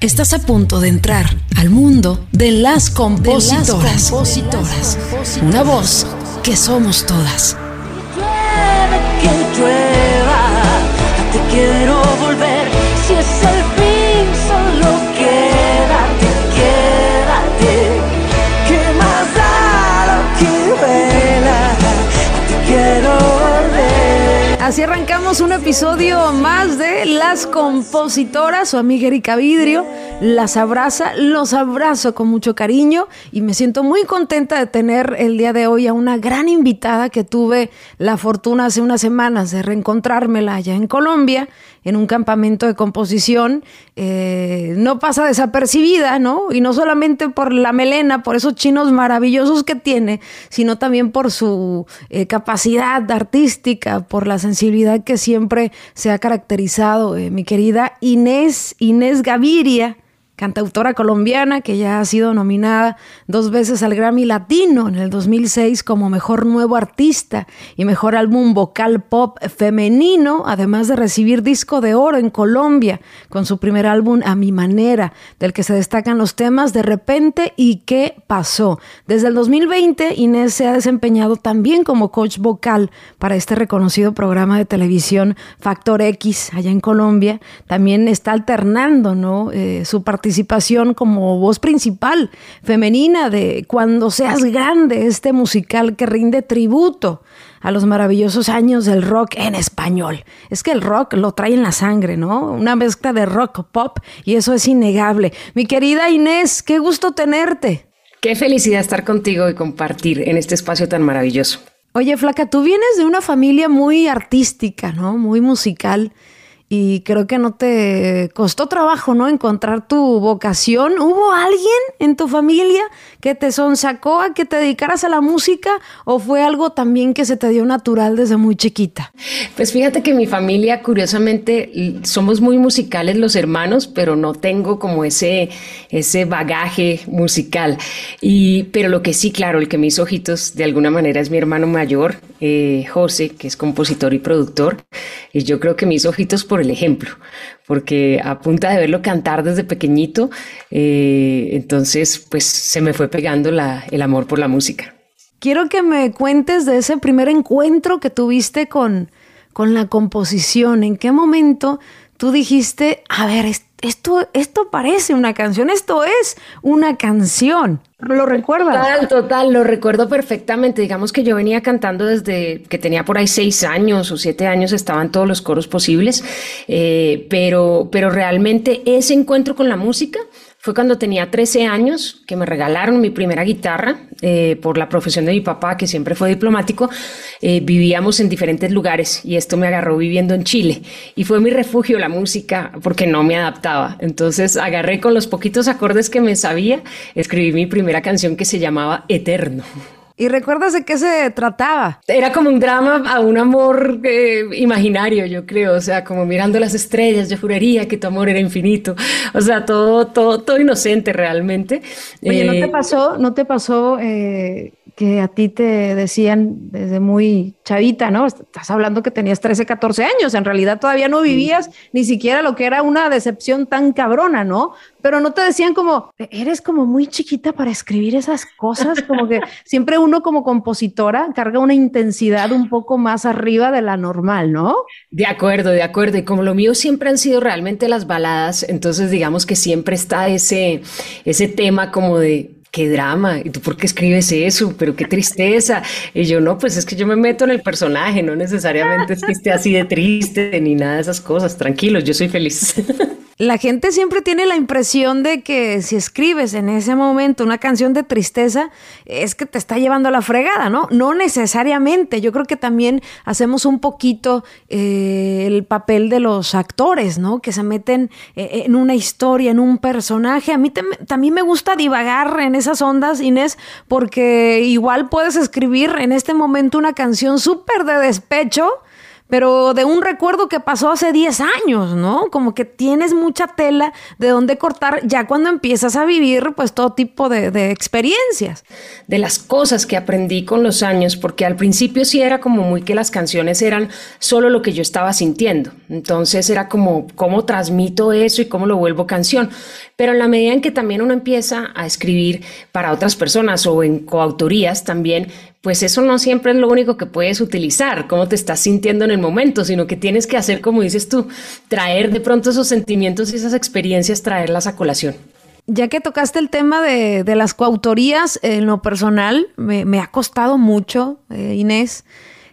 Estás a punto de entrar al mundo de las compositoras. Una voz que somos todas. Llueve, que llueva, te quiero Así arrancamos un episodio más de Las Compositoras, su amiga Erika Vidrio. Las abraza, los abrazo con mucho cariño y me siento muy contenta de tener el día de hoy a una gran invitada que tuve la fortuna hace unas semanas de reencontrármela allá en Colombia, en un campamento de composición. Eh, no pasa desapercibida, ¿no? Y no solamente por la melena, por esos chinos maravillosos que tiene, sino también por su eh, capacidad artística, por la sensibilidad que siempre se ha caracterizado, eh, mi querida Inés, Inés Gaviria cantautora colombiana que ya ha sido nominada dos veces al Grammy Latino en el 2006 como Mejor Nuevo Artista y Mejor Álbum Vocal Pop Femenino, además de recibir disco de oro en Colombia con su primer álbum A Mi Manera, del que se destacan los temas De repente y ¿Qué pasó? Desde el 2020 Inés se ha desempeñado también como coach vocal para este reconocido programa de televisión Factor X allá en Colombia. También está alternando ¿no? Eh, su participación participación como voz principal femenina de Cuando seas grande, este musical que rinde tributo a los maravillosos años del rock en español. Es que el rock lo trae en la sangre, ¿no? Una mezcla de rock pop y eso es innegable. Mi querida Inés, qué gusto tenerte. Qué felicidad estar contigo y compartir en este espacio tan maravilloso. Oye, Flaca, tú vienes de una familia muy artística, ¿no? Muy musical y creo que no te costó trabajo, ¿no? Encontrar tu vocación. ¿Hubo alguien en tu familia que te sonsacó a que te dedicaras a la música o fue algo también que se te dio natural desde muy chiquita? Pues fíjate que mi familia, curiosamente, somos muy musicales los hermanos, pero no tengo como ese, ese bagaje musical. Y, pero lo que sí, claro, el que me hizo ojitos de alguna manera es mi hermano mayor, eh, José, que es compositor y productor. Y yo creo que mis ojitos por el ejemplo, porque a punta de verlo cantar desde pequeñito, eh, entonces pues se me fue pegando la, el amor por la música. Quiero que me cuentes de ese primer encuentro que tuviste con, con la composición. ¿En qué momento tú dijiste, a ver, esto, esto parece una canción, esto es una canción? ¿Lo recuerdas? Total, total, lo recuerdo perfectamente. Digamos que yo venía cantando desde que tenía por ahí seis años o siete años, estaban todos los coros posibles, eh, pero, pero realmente ese encuentro con la música fue cuando tenía 13 años que me regalaron mi primera guitarra eh, por la profesión de mi papá, que siempre fue diplomático. Eh, vivíamos en diferentes lugares y esto me agarró viviendo en Chile. Y fue mi refugio la música porque no me adaptaba. Entonces agarré con los poquitos acordes que me sabía, escribí mi primera canción que se llamaba Eterno. ¿Y recuerdas de qué se trataba? Era como un drama a un amor eh, imaginario, yo creo. O sea, como mirando las estrellas, yo juraría que tu amor era infinito. O sea, todo, todo, todo inocente realmente. Oye, ¿no te eh, pasó, no te pasó eh, que a ti te decían desde muy chavita, ¿no? Estás hablando que tenías 13, 14 años, en realidad todavía no vivías ni siquiera lo que era una decepción tan cabrona, ¿no? Pero no te decían como, eres como muy chiquita para escribir esas cosas, como que siempre uno como compositora carga una intensidad un poco más arriba de la normal, ¿no? De acuerdo, de acuerdo. Y como lo mío siempre han sido realmente las baladas, entonces digamos que siempre está ese, ese tema como de qué drama, ¿y tú por qué escribes eso? Pero qué tristeza. Y yo, no, pues es que yo me meto en el personaje, no necesariamente es que esté así de triste ni nada de esas cosas. Tranquilos, yo soy feliz. La gente siempre tiene la impresión de que si escribes en ese momento una canción de tristeza, es que te está llevando a la fregada, ¿no? No necesariamente. Yo creo que también hacemos un poquito eh, el papel de los actores, ¿no? Que se meten eh, en una historia, en un personaje. A mí también me gusta divagar en esas ondas, Inés, porque igual puedes escribir en este momento una canción súper de despecho pero de un recuerdo que pasó hace 10 años, ¿no? Como que tienes mucha tela de dónde cortar ya cuando empiezas a vivir pues todo tipo de, experiencias. De las cosas que aprendí con los años, porque al principio sí era como muy que las canciones eran solo lo que yo estaba sintiendo, entonces era como cómo transmito eso y cómo lo vuelvo canción, pero en la medida en que también uno empieza a escribir para otras personas o en coautorías también, pues eso no siempre es lo único que puedes utilizar, cómo te estás sintiendo en el momento, sino que tienes que hacer, como dices tú, traer de pronto esos sentimientos y esas experiencias, traerlas a colación. Ya que tocaste el tema de, las coautorías, en lo personal, me, ha costado mucho, eh, Inés,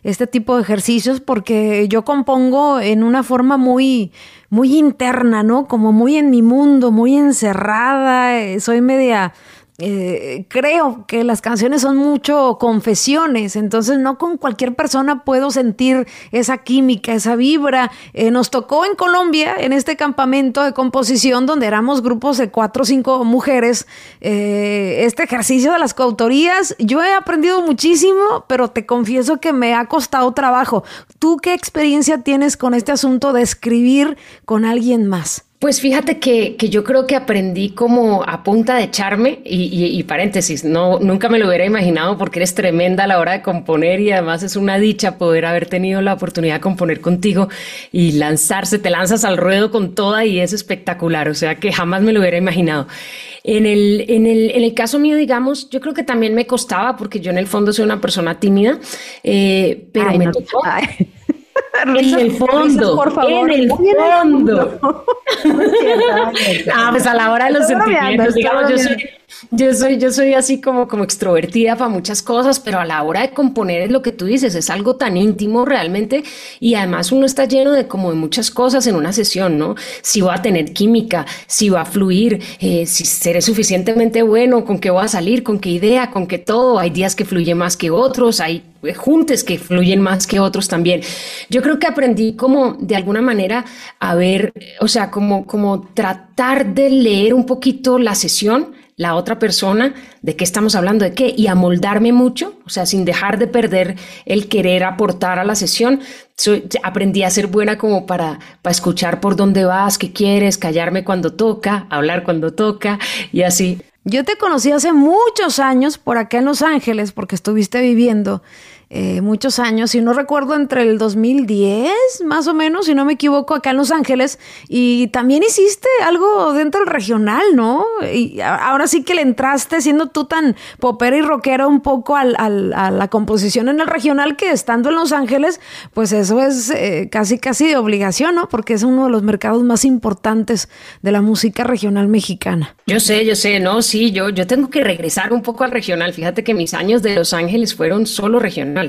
este tipo de ejercicios, porque yo compongo en una forma muy, muy interna, ¿no? Como muy en mi mundo, muy encerrada, eh, soy media eh, creo que las canciones son mucho confesiones, entonces no con cualquier persona puedo sentir esa química, esa vibra. Eh, nos tocó en Colombia, en este campamento de composición, donde éramos grupos de cuatro o cinco mujeres, eh, este ejercicio de las coautorías, yo he aprendido muchísimo, pero te confieso que me ha costado trabajo. ¿Tú qué experiencia tienes con este asunto de escribir con alguien más? Pues fíjate que, yo creo que aprendí como a punta de echarme y, paréntesis, no, nunca me lo hubiera imaginado porque eres tremenda a la hora de componer y además es una dicha poder haber tenido la oportunidad de componer contigo y lanzarse, te lanzas al ruedo con toda y es espectacular, o sea que jamás me lo hubiera imaginado. En el, en el, en el caso mío, digamos, yo creo que también me costaba porque yo en el fondo soy una persona tímida, eh, pero me tocó en el fondo, por favor. En el fondo. ah, pues a la hora de los sentimientos, digamos, yo soy, yo soy, yo soy así como, como extrovertida para muchas cosas, pero a la hora de componer es lo que tú dices, es algo tan íntimo realmente y además uno está lleno de como de muchas cosas en una sesión, ¿no? Si va a tener química, si va a fluir, eh, si seré suficientemente bueno, con qué voy a salir, con qué idea, con qué todo. Hay días que fluye más que otros, hay juntes que fluyen más que otros también. Yo creo que aprendí como de alguna manera a ver, o sea, como, como tratar de leer un poquito la sesión, la otra persona, de qué estamos hablando, de qué, y amoldarme mucho, o sea, sin dejar de perder el querer aportar a la sesión. aprendí a ser buena como para, para escuchar por dónde vas, qué quieres, callarme cuando toca, hablar cuando toca y así. Yo te conocí hace muchos años por acá en Los Ángeles, porque estuviste viviendo eh, muchos años, si no recuerdo, entre el 2010, más o menos, si no me equivoco, acá en Los Ángeles. Y también hiciste algo dentro del regional, ¿no? Y ahora sí que le entraste siendo tú tan popera y rockera un poco al, a la composición en el regional que estando en Los Ángeles, pues eso es eh, casi, casi de obligación, ¿no? Porque es uno de los mercados más importantes de la música regional mexicana. Yo sé, yo sé, no, sí, yo, yo tengo que regresar un poco al regional. Fíjate que mis años de Los Ángeles fueron solo regional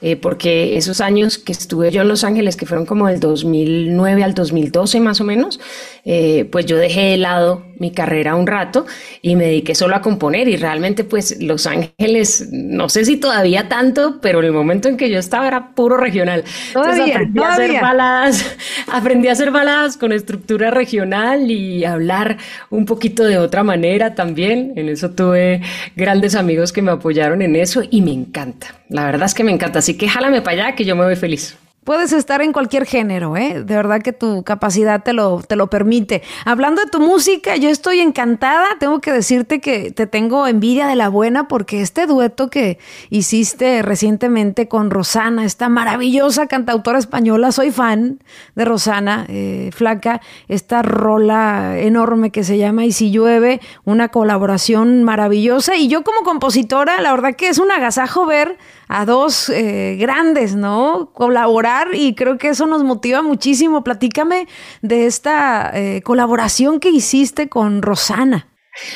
eh, porque esos años que estuve yo en Los Ángeles, que fueron como del 2009 al 2012 más o menos, eh, pues yo dejé de lado mi carrera un rato y me dediqué solo a componer y realmente pues Los Ángeles, no sé si todavía tanto, pero en el momento en que yo estaba era puro regional. Entonces aprendí a hacer baladas, aprendí a hacer baladas con estructura regional y hablar un poquito de otra manera también. En eso tuve grandes amigos que me apoyaron en eso y me encanta. La verdad es que me encanta, así que jálame para allá que yo me voy feliz. Puedes estar en cualquier género, ¿eh? De verdad que tu capacidad te lo, te lo permite. Hablando de tu música, yo estoy encantada. Tengo que decirte que te tengo envidia de la buena porque este dueto que hiciste recientemente con Rosana, esta maravillosa cantautora española, soy fan de Rosana, eh, flaca, esta rola enorme que se llama Y si llueve, una colaboración maravillosa. Y yo como compositora, la verdad que es un agasajo ver a dos eh, grandes, ¿no? Colaborar y creo que eso nos motiva muchísimo. Platícame de esta eh, colaboración que hiciste con Rosana.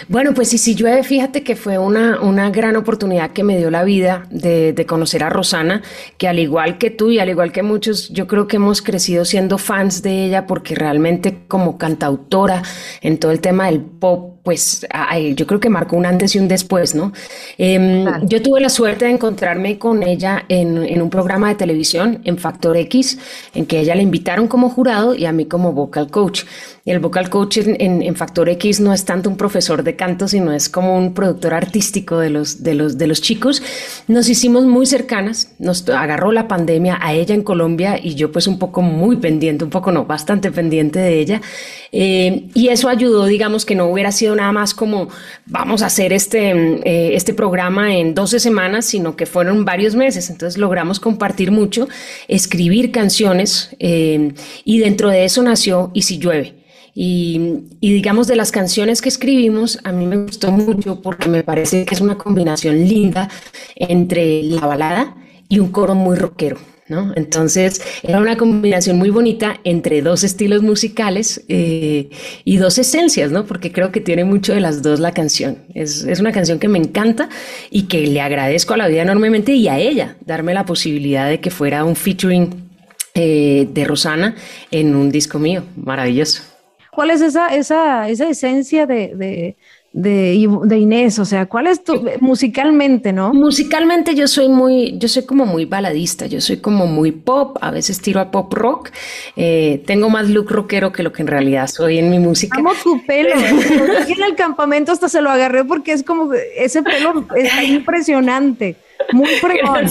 Bueno, pues sí, si llueve, fíjate que fue una, una gran oportunidad que me dio la vida de, de, conocer a Rosana, que al igual que tú y al igual que muchos, yo creo que hemos crecido siendo fans de ella porque realmente como cantautora en todo el tema del pop pues yo creo que marcó un antes y un después, ¿no? Em, yo tuve la suerte de encontrarme con ella en, un programa de televisión, en Factor X, en que ella la invitaron como jurado y a mí como vocal coach. El vocal coach en, Factor X no es tanto un profesor profesor de canto, sino es como un productor artístico de los, de los, de los chicos. Nos hicimos muy cercanas, nos agarró la pandemia a ella en Colombia y yo pues un poco muy pendiente, un poco no, bastante pendiente de ella. Eh, y eso ayudó, digamos, que no hubiera sido nada más como vamos a hacer este, eh, este programa en 12 semanas, sino que fueron varios meses. Entonces logramos compartir mucho, escribir canciones eh, y dentro de eso nació Y si llueve. Y, y, digamos de las canciones que escribimos, a mí me gustó mucho porque me parece que es una combinación linda entre la balada y un coro muy rockero. Entonces era una combinación muy bonita entre dos estilos musicales eh, y dos esencias, ¿no? Porque creo que tiene mucho de las dos la canción. Es, una canción que me encanta y que le agradezco a la vida enormemente y a ella darme la posibilidad de que fuera un featuring eh, de Rosana en un disco mío. Maravilloso. ¿Cuál es esa, esa, esa esencia de de, de, Inés? O sea, ¿cuál es tu musicalmente, no? Musicalmente yo soy muy, yo soy como muy baladista, yo soy como muy pop, a veces tiro a pop rock, eh, tengo más look rockero que lo que en realidad soy en mi música. Amo tu pelo, aquí en el campamento hasta se lo agarré porque es como, ese pelo es impresionante, muy fregón.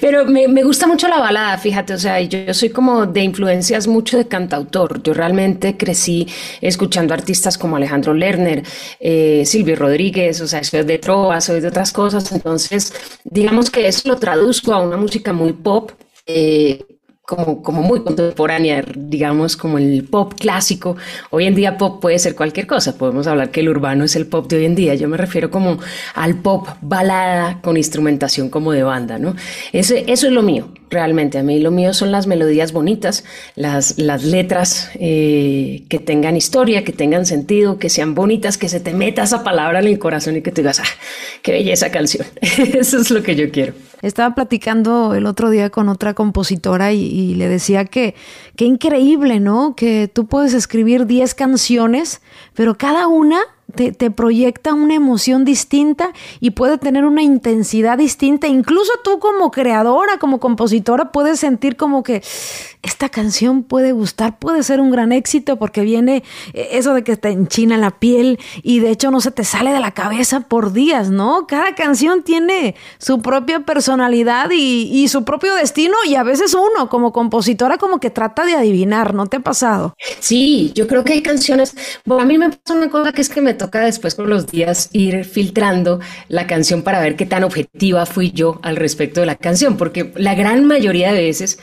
Pero me, me, gusta mucho la balada, fíjate, o sea, yo, soy como de influencias mucho de cantautor. Yo realmente crecí escuchando artistas como Alejandro Lerner, eh, Silvio Rodríguez, o sea, soy de trova, soy de otras cosas. Entonces, digamos que eso lo traduzco a una música muy pop. Eh, como, como muy contemporánea, digamos, como el pop clásico. Hoy en día pop puede ser cualquier cosa, podemos hablar que el urbano es el pop de hoy en día. Yo me refiero como al pop balada con instrumentación como de banda, ¿no? Ese, eso es lo mío, realmente. A mí lo mío son las melodías bonitas, las, las letras eh, que tengan historia, que tengan sentido, que sean bonitas, que se te meta esa palabra en el corazón y que te digas, ah, qué belleza canción. eso es lo que yo quiero. Estaba platicando el otro día con otra compositora y, le decía que qué increíble, ¿no? Que tú puedes escribir 10 canciones, pero cada una te, proyecta una emoción distinta y puede tener una intensidad distinta. Incluso tú como creadora, como compositora, puedes sentir como que esta canción puede gustar, puede ser un gran éxito porque viene eh, eso de que te enchina la piel y de hecho no se te sale de la cabeza por días, ¿no? Cada canción tiene su propia personalidad y, su propio destino y a veces uno como compositora como que trata de adivinar, ¿no te ha pasado? Sí, yo creo que hay canciones, bueno, a mí me pasa una cosa que es que me toca después con los días ir filtrando la canción para ver qué tan objetiva fui yo al respecto de la canción, porque la gran mayoría de veces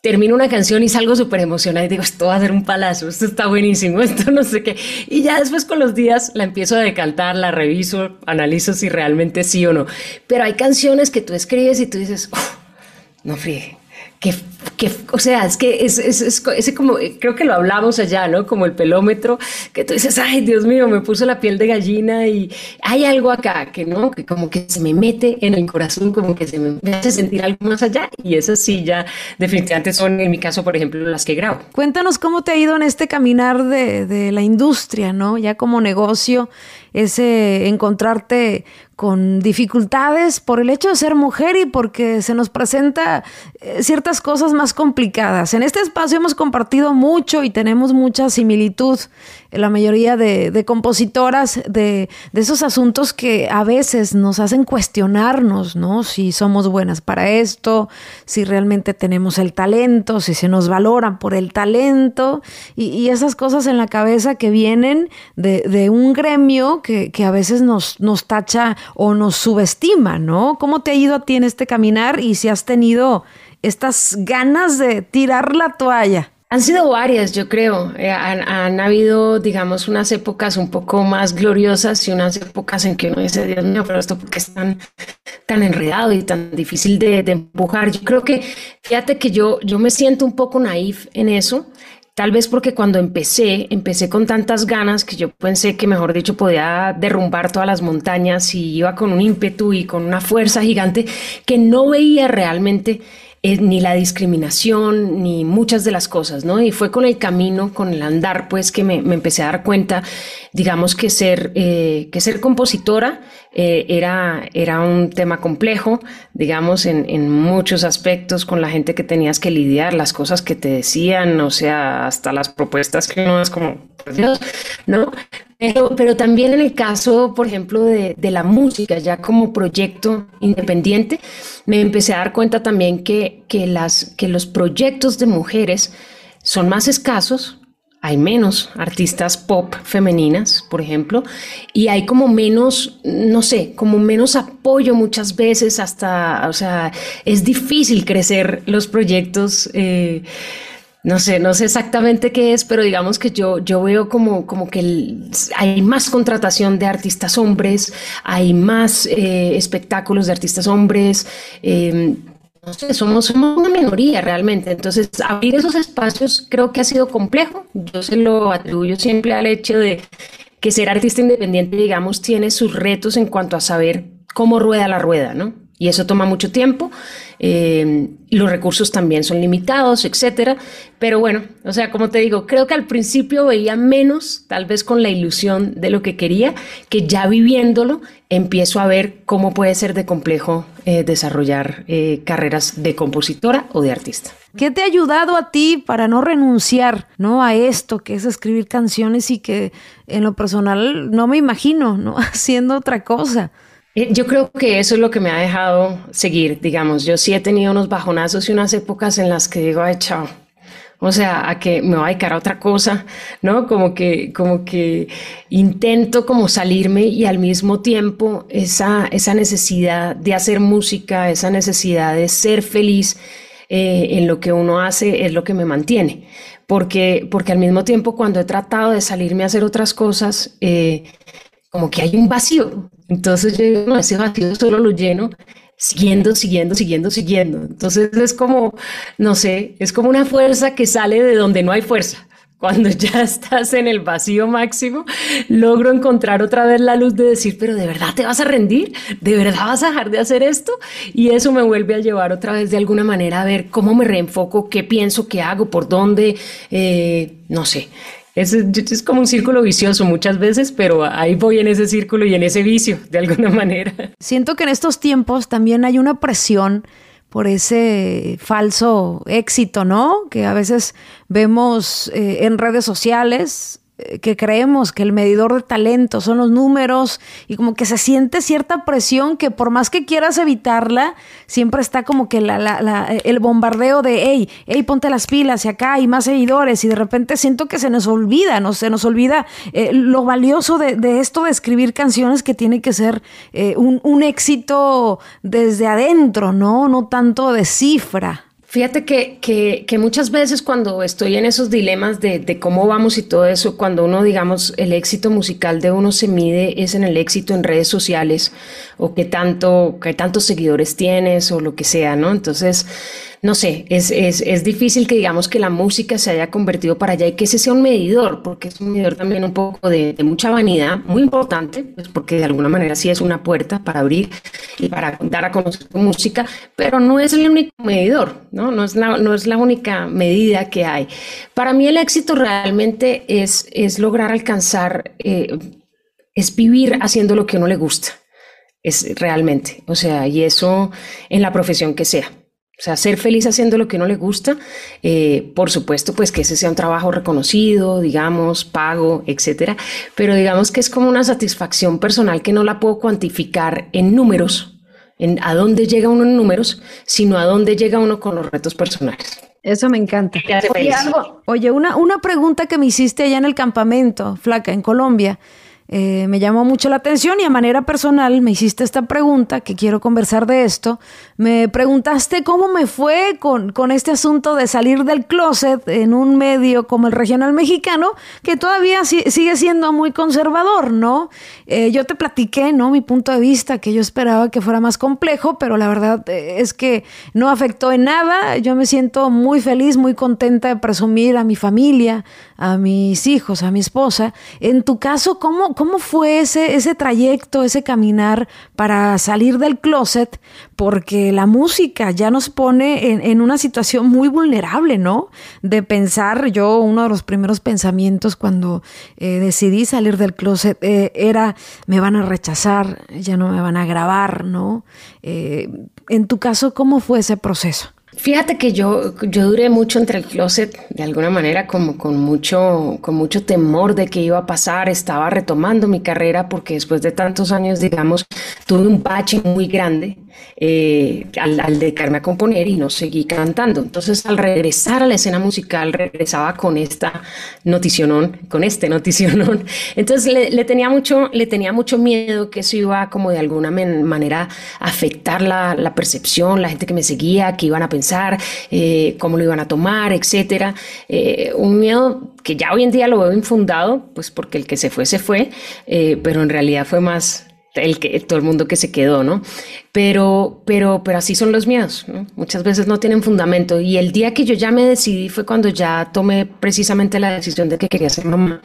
termino una canción y salgo súper emocionada y digo, esto va a ser un palazo, esto está buenísimo, esto no sé qué. Y ya después con los días la empiezo a decantar, la reviso, analizo si realmente sí o no. Pero hay canciones que tú escribes y tú dices, no fríe, que, que, o sea, es que es, es, es, como, creo que lo hablamos allá, ¿no? Como el pelómetro, que tú dices, ay, Dios mío, me puso la piel de gallina y hay algo acá que, ¿no? Que como que se me mete en el corazón, como que se me, hace sentir algo más allá y esas sí ya definitivamente son, en mi caso, por ejemplo, las que grabo. Cuéntanos cómo te ha ido en este caminar de, de la industria, ¿no? Ya como negocio, ese encontrarte con dificultades por el hecho de ser mujer y porque se nos presenta eh, ciertas cosas más complicadas. En este espacio hemos compartido mucho y tenemos mucha similitud la mayoría de, compositoras de, esos asuntos que a veces nos hacen cuestionarnos, ¿no? Si somos buenas para esto, si realmente tenemos el talento, si se nos valoran por el talento y, esas cosas en la cabeza que vienen de, un gremio que, que, a veces nos, nos tacha o nos subestima, ¿no? ¿Cómo te ha ido a ti en este caminar y si has tenido estas ganas de tirar la toalla? Han sido varias, yo creo. Eh, han, habido, digamos, unas épocas un poco más gloriosas y unas épocas en que uno dice, Dios mío, pero esto porque es tan, tan enredado y tan difícil de, empujar. Yo creo que, fíjate que yo, yo me siento un poco naif en eso. Tal vez porque cuando empecé, empecé con tantas ganas que yo pensé que, mejor dicho, podía derrumbar todas las montañas y iba con un ímpetu y con una fuerza gigante que no veía realmente eh, ni la discriminación, ni muchas de las cosas, ¿no? Y fue con el camino, con el andar, pues que me, empecé a dar cuenta, digamos que ser, eh, que ser compositora eh, era, era un tema complejo, digamos, en, muchos aspectos, con la gente que tenías que lidiar, las cosas que te decían, o sea, hasta las propuestas que no es como, ¿no? Pero, pero también en el caso, por ejemplo, de, de, la música, ya como proyecto independiente, me empecé a dar cuenta también que, que, las, que los proyectos de mujeres son más escasos, hay menos artistas pop femeninas, por ejemplo, y hay como menos, no sé, como menos apoyo muchas veces hasta, o sea, es difícil crecer los proyectos. Eh, no sé, no sé exactamente qué es, pero digamos que yo, yo veo como, como que hay más contratación de artistas hombres, hay más eh, espectáculos de artistas hombres. Eh, no sé, somos, somos una minoría realmente. Entonces, abrir esos espacios creo que ha sido complejo. Yo se lo atribuyo siempre al hecho de que ser artista independiente, digamos, tiene sus retos en cuanto a saber cómo rueda la rueda, ¿no? Y eso toma mucho tiempo. Eh, los recursos también son limitados, etcétera. Pero bueno, o sea, como te digo, creo que al principio veía menos, tal vez con la ilusión de lo que quería, que ya viviéndolo empiezo a ver cómo puede ser de complejo eh, desarrollar eh, carreras de compositora o de artista. ¿Qué te ha ayudado a ti para no renunciar ¿no? a esto que es escribir canciones y que en lo personal no me imagino ¿no? haciendo otra cosa? Eh, yo creo que eso es lo que me ha dejado seguir, digamos. Yo sí he tenido unos bajonazos y unas épocas en las que digo, ay, chao. O sea, a que me voy a dedicar a otra cosa, ¿no? Como que, como que intento como salirme y al mismo tiempo esa, esa necesidad de hacer música, esa necesidad de ser feliz eh, en lo que uno hace es lo que me mantiene. Porque, porque al mismo tiempo cuando he tratado de salirme a hacer otras cosas, eh, como que hay un vacío. Entonces yo digo, no, ese vacío solo lo lleno siguiendo, siguiendo, siguiendo, siguiendo. Entonces es como, no sé, es como una fuerza que sale de donde no hay fuerza. Cuando ya estás en el vacío máximo, logro encontrar otra vez la luz de decir, pero de verdad te vas a rendir, de verdad vas a dejar de hacer esto. Y eso me vuelve a llevar otra vez de alguna manera a ver cómo me reenfoco, qué pienso, qué hago, por dónde, eh, no sé. Es, es, como un círculo vicioso muchas veces, pero ahí voy en ese círculo y en ese vicio, de alguna manera. Siento que en estos tiempos también hay una presión por ese falso éxito, ¿no? Que a veces vemos eh, en redes sociales que creemos que el medidor de talento son los números y como que se siente cierta presión que por más que quieras evitarla, siempre está como que el bombardeo de, hey, hey, ponte las pilas y acá hay más seguidores y de repente siento que se nos olvida, ¿no? Se nos olvida eh, lo valioso de, esto de escribir canciones que tiene que ser eh, un, un éxito desde adentro, ¿no? No tanto de cifra. Fíjate que, que, que, muchas veces cuando estoy en esos dilemas de, de, cómo vamos y todo eso, cuando uno, digamos, el éxito musical de uno se mide es en el éxito en redes sociales o qué tanto, qué tantos seguidores tienes o lo que sea, ¿no? Entonces, no sé, es, es, es, difícil que digamos que la música se haya convertido para allá y que ese sea un medidor, porque es un medidor también un poco de, mucha vanidad, muy importante, pues porque de alguna manera sí es una puerta para abrir y para dar a conocer tu música, pero no es el único medidor, ¿no? No es la, no es la única medida que hay. Para mí el éxito realmente es, es lograr alcanzar, eh, es vivir haciendo lo que uno le gusta, es realmente, o sea, y eso en la profesión que sea. O sea, ser feliz haciendo lo que no le gusta, eh, por supuesto, pues que ese sea un trabajo reconocido, digamos, pago, etcétera, pero digamos que es como una satisfacción personal que no la puedo cuantificar en números, en a dónde llega uno en números, sino a dónde llega uno con los retos personales. Eso me encanta. Oye, oye una, una pregunta que me hiciste allá en el campamento, Flaca, en Colombia. Eh, me llamó mucho la atención y a manera personal me hiciste esta pregunta, que quiero conversar de esto. Me preguntaste cómo me fue con, con este asunto de salir del closet en un medio como el regional mexicano, que todavía sigue siendo muy conservador, ¿no? Eh, yo te platiqué, ¿no? Mi punto de vista, que yo esperaba que fuera más complejo, pero la verdad eh, es que no afectó en nada. Yo me siento muy feliz, muy contenta de presumir a mi familia, a mis hijos, a mi esposa. En tu caso, ¿cómo, cómo fue ese, ese trayecto, ese caminar para salir del closet? Porque la música ya nos pone en, una situación muy vulnerable, ¿no? De pensar, yo uno de los primeros pensamientos cuando eh, decidí salir del closet eh, era, me van a rechazar, ya no me van a grabar, ¿no? Eh, en tu caso, ¿cómo fue ese proceso? Fíjate que yo, yo duré mucho entre el closet, de alguna manera, como con mucho, con mucho temor de qué iba a pasar. Estaba retomando mi carrera porque después de tantos años, digamos, tuve un bache muy grande eh, al, al, dedicarme a componer y no seguí cantando. Entonces, al regresar a la escena musical, regresaba con esta noticionón, con este noticionón. Entonces, le, le tenía, mucho, le tenía mucho miedo que eso iba como de alguna manera afectar la, la percepción, la gente que me seguía, que iban a pensar eh, cómo lo iban a tomar, etcétera. Eh, un miedo que ya hoy en día lo veo infundado, pues porque el que se fue, se fue, eh, pero en realidad fue más el que todo el mundo que se quedó, ¿no? Pero, pero, pero así son los miedos, ¿no? Muchas veces no tienen fundamento. Y el día que yo ya me decidí fue cuando ya tomé precisamente la decisión de que quería ser mamá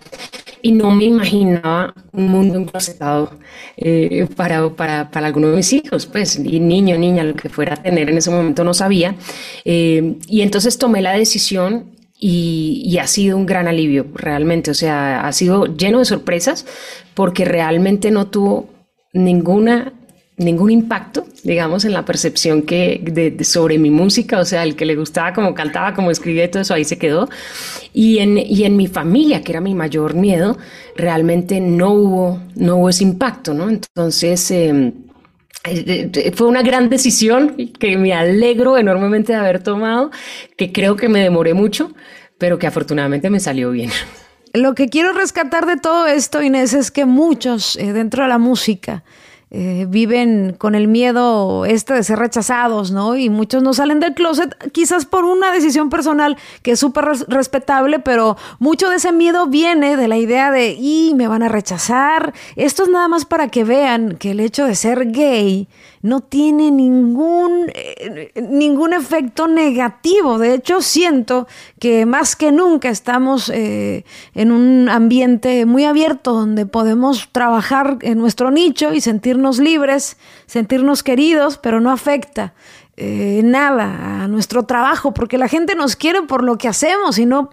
y no me imaginaba un mundo enclosetado eh, para, para, para alguno de mis hijos, pues, niño, niña, lo que fuera a tener en ese momento no sabía. Eh, y entonces tomé la decisión y, y, ha sido un gran alivio, realmente. O sea, ha sido lleno de sorpresas porque realmente no tuvo ninguna ningún impacto, digamos, en la percepción que sobre mi música, o sea, el que le gustaba como cantaba, como escribía y todo eso, ahí se quedó. Y en, y en mi familia, que era mi mayor miedo, realmente no hubo, no hubo ese impacto, ¿no? Entonces, em, eh, eh, fue una gran decisión que me alegro enormemente de haber tomado, que creo que me demoré mucho, pero que afortunadamente me salió bien. Lo que quiero rescatar de todo esto, Inés, es que muchos eh, dentro de la música, eh, viven con el miedo este de ser rechazados, ¿no? Y muchos no salen del closet, quizás por una decisión personal que es súper respetable, pero mucho de ese miedo viene de la idea de, y me van a rechazar. Esto es nada más para que vean que el hecho de ser gay no tiene ningún, eh, ningún efecto negativo. De hecho, siento que más que nunca estamos eh, en un ambiente muy abierto donde podemos trabajar en nuestro nicho y sentirnos libres, sentirnos queridos, pero no afecta. Eh, nada a nuestro trabajo, porque la gente nos quiere por lo que hacemos y no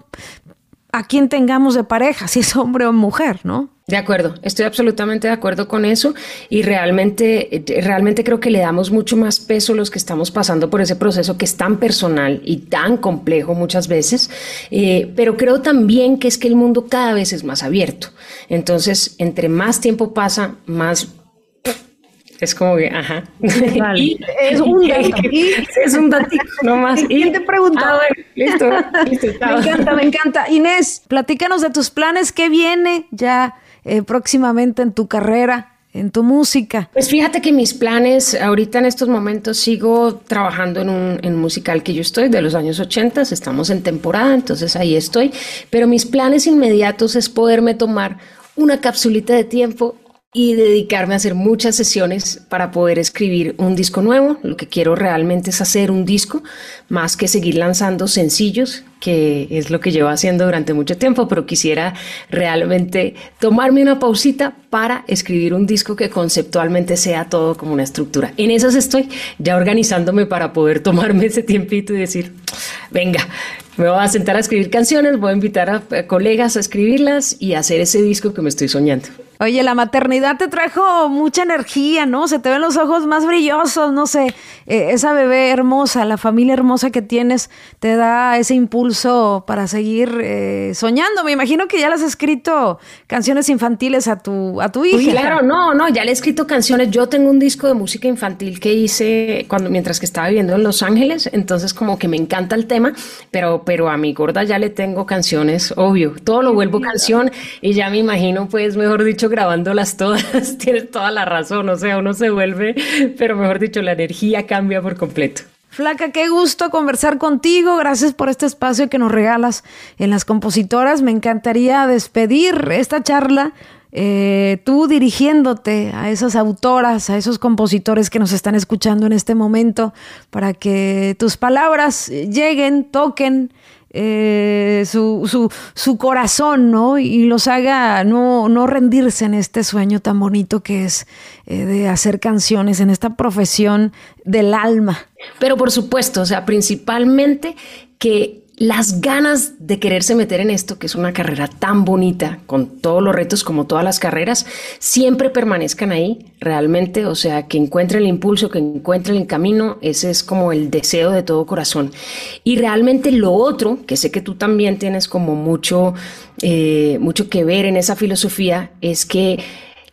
a quien tengamos de pareja, si es hombre o mujer, ¿no? De acuerdo, estoy absolutamente de acuerdo con eso y realmente, realmente creo que le damos mucho más peso a los que estamos pasando por ese proceso que es tan personal y tan complejo muchas veces, eh, pero creo también que es que el mundo cada vez es más abierto. Entonces, entre más tiempo pasa, más es como que, ajá. es un dato. es un dato nomás. Y te preguntaba. Ah, listo, listo. me encanta, me encanta. Inés, platícanos de tus planes. ¿Qué viene ya eh, próximamente en tu carrera? en tu música? Pues fíjate que mis planes, ahorita en estos momentos sigo trabajando en un en musical que yo estoy de los años 80, estamos en temporada, entonces ahí estoy, pero mis planes inmediatos es poderme tomar una capsulita de tiempo y dedicarme a hacer muchas sesiones para poder escribir un disco nuevo. Lo que quiero realmente es hacer un disco, más que seguir lanzando sencillos, que es lo que llevo haciendo durante mucho tiempo, pero quisiera realmente tomarme una pausita para escribir un disco que conceptualmente sea todo como una estructura. En esas estoy ya organizándome para poder tomarme ese tiempito y decir, venga, me voy a sentar a escribir canciones, voy a invitar a colegas a escribirlas y hacer ese disco que me estoy soñando. Oye, la maternidad te trajo mucha energía, ¿no? Se te ven los ojos más brillosos, no sé. Eh, esa bebé hermosa, la familia hermosa que tienes, te da ese impulso para seguir eh, soñando. Me imagino que ya le has escrito canciones infantiles a tu, a tu hija. claro, no, no, ya le he escrito canciones. Yo tengo un disco de música infantil que hice cuando, mientras que estaba viviendo en Los Ángeles, entonces como que me encanta el tema, pero, pero a mi gorda ya le tengo canciones, obvio. Todo lo vuelvo canción y ya me imagino, pues, mejor dicho, grabándolas todas, tienes toda la razón, o sea, uno se vuelve, pero mejor dicho, la energía cambia por completo. Flaca, qué gusto conversar contigo. Gracias por este espacio que nos regalas en las compositoras. Me encantaría despedir esta charla. Eh, tú dirigiéndote a esas autoras, a esos compositores que nos están escuchando en este momento, para que tus palabras lleguen, toquen, eh, su, su, su, corazón, ¿no? Y los haga no, no, rendirse en este sueño tan bonito que es eh, de hacer canciones, en esta profesión del alma. Pero por supuesto, o sea, principalmente que las ganas de quererse meter en esto, que es una carrera tan bonita, con todos los retos como todas las carreras, siempre permanezcan ahí, realmente, o sea, que encuentren el impulso, que encuentren el camino, ese es como el deseo de todo corazón. Y realmente lo otro, que sé que tú también tienes como mucho, eh, mucho que ver en esa filosofía, es que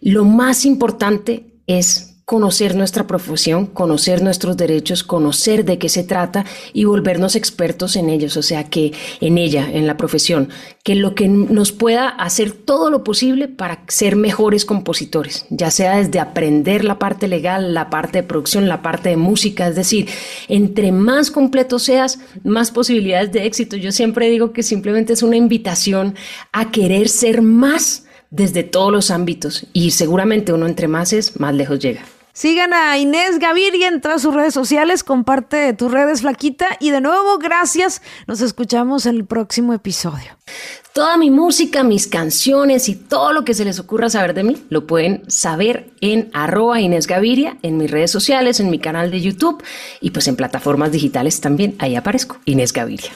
lo más importante es conocer nuestra profesión, conocer nuestros derechos, conocer de qué se trata y volvernos expertos en ellos, o sea, que en ella, en la profesión, que lo que nos pueda hacer todo lo posible para ser mejores compositores, ya sea desde aprender la parte legal, la parte de producción, la parte de música, es decir, entre más completo seas, más posibilidades de éxito. Yo siempre digo que simplemente es una invitación a querer ser más desde todos los ámbitos y seguramente uno entre más es, más lejos llega. Sigan a Inés Gaviria en todas sus redes sociales, comparte tus redes, Flaquita. Y de nuevo, gracias. Nos escuchamos en el próximo episodio. Toda mi música, mis canciones y todo lo que se les ocurra saber de mí, lo pueden saber en arroba Inés Gaviria, en mis redes sociales, en mi canal de YouTube y pues en plataformas digitales también. Ahí aparezco, Inés Gaviria.